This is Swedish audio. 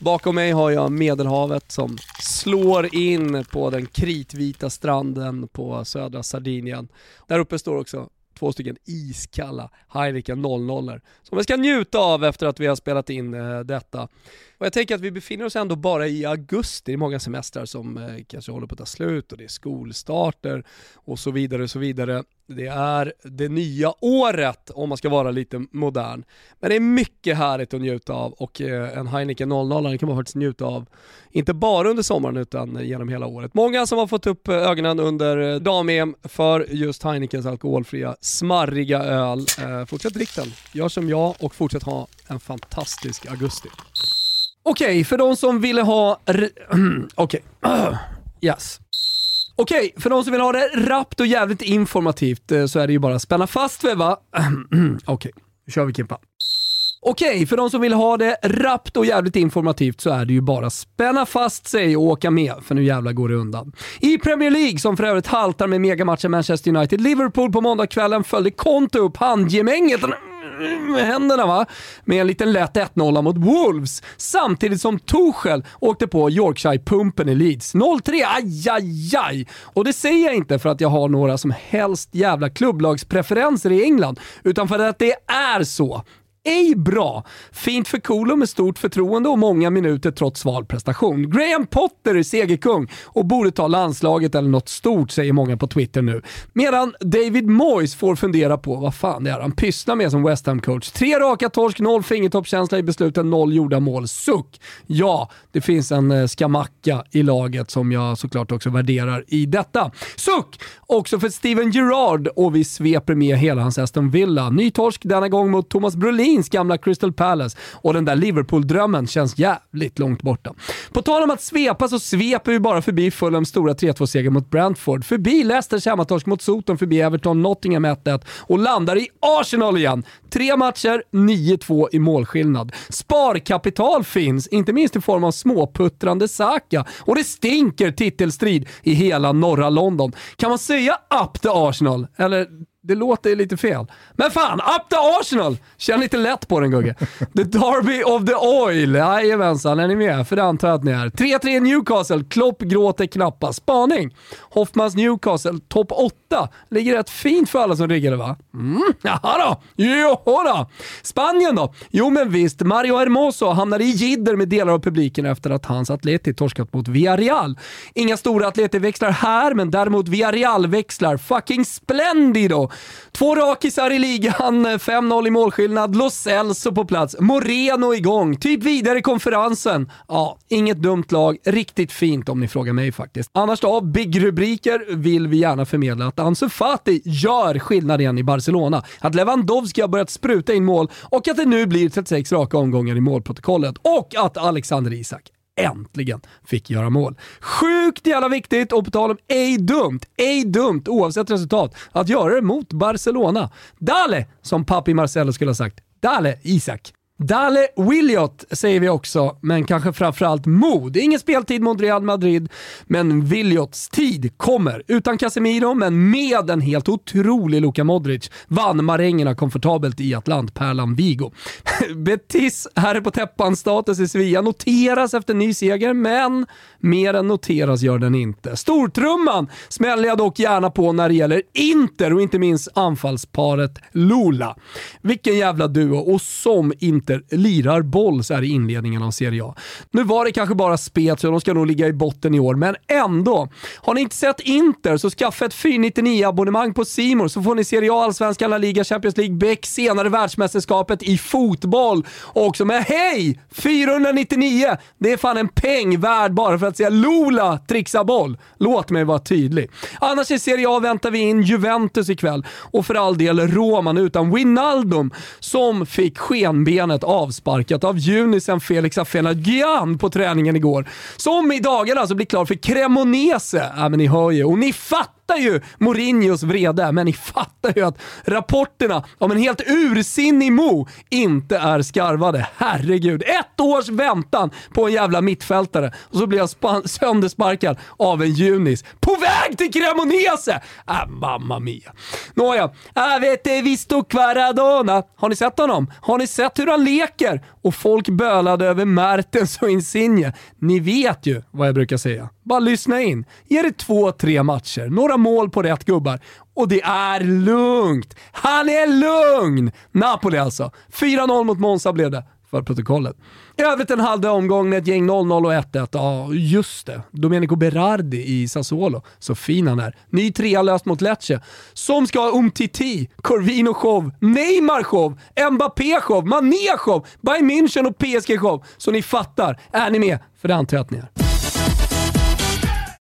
Bakom mig har jag Medelhavet som slår in på den kritvita stranden på södra Sardinien. Där uppe står också två stycken iskalla Heineken 00 som vi ska njuta av efter att vi har spelat in eh, detta. Och jag tänker att vi befinner oss ändå bara i augusti, det är många semestrar som eh, kanske håller på att ta slut och det är skolstarter och så vidare och så vidare. Det är det nya året om man ska vara lite modern. Men det är mycket härligt att njuta av och eh, en Heineken 00 kan man faktiskt njuta av, inte bara under sommaren utan genom hela året. Många som har fått upp eh, ögonen under eh, dam-EM för just Heinekens alkoholfria, smarriga öl. Fortsätt drick den, gör som jag och fortsätt ha en fantastisk augusti. Okej, okay, för de som ville ha... Okej. Okay. yes. Okej, okay, för de som vill ha det rappt och jävligt informativt eh, så är det ju bara att spänna fast vid va? Okej, okay, nu kör vi Kimpa. Okej, för de som vill ha det rappt och jävligt informativt så är det ju bara spänna fast sig och åka med, för nu jävla går det undan. I Premier League, som för övrigt haltar med megamatchen Manchester United-Liverpool på måndagskvällen, följde Conte upp handgemänget med händerna va, med en liten lätt 1-0 mot Wolves. Samtidigt som Tuchel åkte på Yorkshire-pumpen i Leeds. 0-3, aj, aj, aj. Och det säger jag inte för att jag har några som helst jävla klubblagspreferenser i England, utan för att det är så ej bra. Fint för Kolo med stort förtroende och många minuter trots sval prestation. Graham Potter är segerkung och borde ta landslaget eller något stort, säger många på Twitter nu. Medan David Moyes får fundera på vad fan det är han pysslar med som West Ham-coach. Tre raka torsk, noll fingertoppskänsla i besluten, noll gjorda mål. Suck! Ja, det finns en eh, skamacka i laget som jag såklart också värderar i detta. Suck! Också för Steven Gerrard och vi sveper med hela hans Aston Villa. Ny torsk denna gång mot Thomas Brolin Keens gamla Crystal Palace och den där Liverpool-drömmen känns jävligt långt borta. På tal om att svepa så sveper vi bara förbi Fulhams stora 3-2-seger mot Brentford, förbi Leicesters hemmatorsk mot Soton, förbi Everton, Nottingham 1-1 och landar i Arsenal igen. Tre matcher, 9-2 i målskillnad. Sparkapital finns, inte minst i form av småputtrande Saka och det stinker titelstrid i hela norra London. Kan man säga up the Arsenal? Eller det låter lite fel. Men fan, up the Arsenal! Känn lite lätt på den Gugge. The Derby of the Oil. Jajamensan, är ni med? För det antar jag att ni är. 3-3 Newcastle, Klopp gråter knappast. Spaning. Hoffmans Newcastle, topp 8. Ligger rätt fint för alla som riggade va? Mm, jaha då. Joho då. Spanien då? Jo men visst, Mario Hermoso hamnade i jidder med delar av publiken efter att hans Atleti torskat mot Villarreal. Inga stora Atleti-växlar här, men däremot Villarreal-växlar. Fucking splendido! Två rakisar i ligan, 5-0 i målskillnad, Los Celso på plats, Moreno igång, typ vidare i konferensen. Ja, inget dumt lag, riktigt fint om ni frågar mig faktiskt. Annars då, big-rubriker vill vi gärna förmedla att Ansu Fati gör skillnad igen i Barcelona, att Lewandowski har börjat spruta in mål och att det nu blir 36 raka omgångar i målprotokollet och att Alexander Isak äntligen fick göra mål. Sjukt jävla viktigt och på tal om ej dumt, ej dumt oavsett resultat, att göra det mot Barcelona. Dale, som Papi Marcelo skulle ha sagt. Dale, Isak. Dale Williot säger vi också, men kanske framförallt mod. Ingen speltid mot Real Madrid, men Williots tid kommer. Utan Casemiro, men med en helt otrolig Luka Modric vann marängerna komfortabelt i Atlantpärlan Vigo. Betis herre på täppan-status i Sevilla noteras efter ny seger, men mer än noteras gör den inte. Stortrumman smäller jag dock gärna på när det gäller Inter och inte minst anfallsparet Lula. Vilken jävla duo och som Inter lirar boll så här i inledningen av Serie A. Nu var det kanske bara spet, så de ska nog ligga i botten i år, men ändå. Har ni inte sett Inter så skaffa ett 499-abonnemang på Simor så får ni Serie A, Allsvenskan, La Liga, Champions League, Beck, senare världsmästerskapet i fotboll också. Men hej! 499! Det är fan en peng värd bara för att se Lola trixa boll. Låt mig vara tydlig. Annars i Serie A väntar vi in Juventus ikväll och för all del Roman utan Winaldum som fick skenbenet avsparkat av junisen Felix Afena Gian på träningen igår. Som i dagarna alltså blir klar för Cremonese. Ja men ni hör ju. Och ni fattar fattar ju Mourinhos vrede, men ni fattar ju att rapporterna om en helt ursinnig Mo inte är skarvade. Herregud, ett års väntan på en jävla mittfältare och så blir jag söndersparkad av en Junis. På väg till Cremonese! Äh, mamma mia. Nåja, äh, avete visto Quaradona. Har ni sett honom? Har ni sett hur han leker? Och folk bölade över Mertens och Insigne. Ni vet ju vad jag brukar säga. Bara lyssna in. Ge det två, tre matcher, några mål på rätt gubbar och det är lugnt. Han är lugn! Napoli alltså. 4-0 mot Monza blev det för protokollet. I övrigt en halv omgång med ett gäng 0-0 och 1-1. Ja, just det. Domenico Berardi i Sassuolo. Så fin han är. Ny trea löst mot Lecce. Som ska ha Umtiti, Corvino show, Neymar show, Mbappé show, Mané show, Bayern München och PSG show. Så ni fattar. Är ni med? För det antar jag att ni är.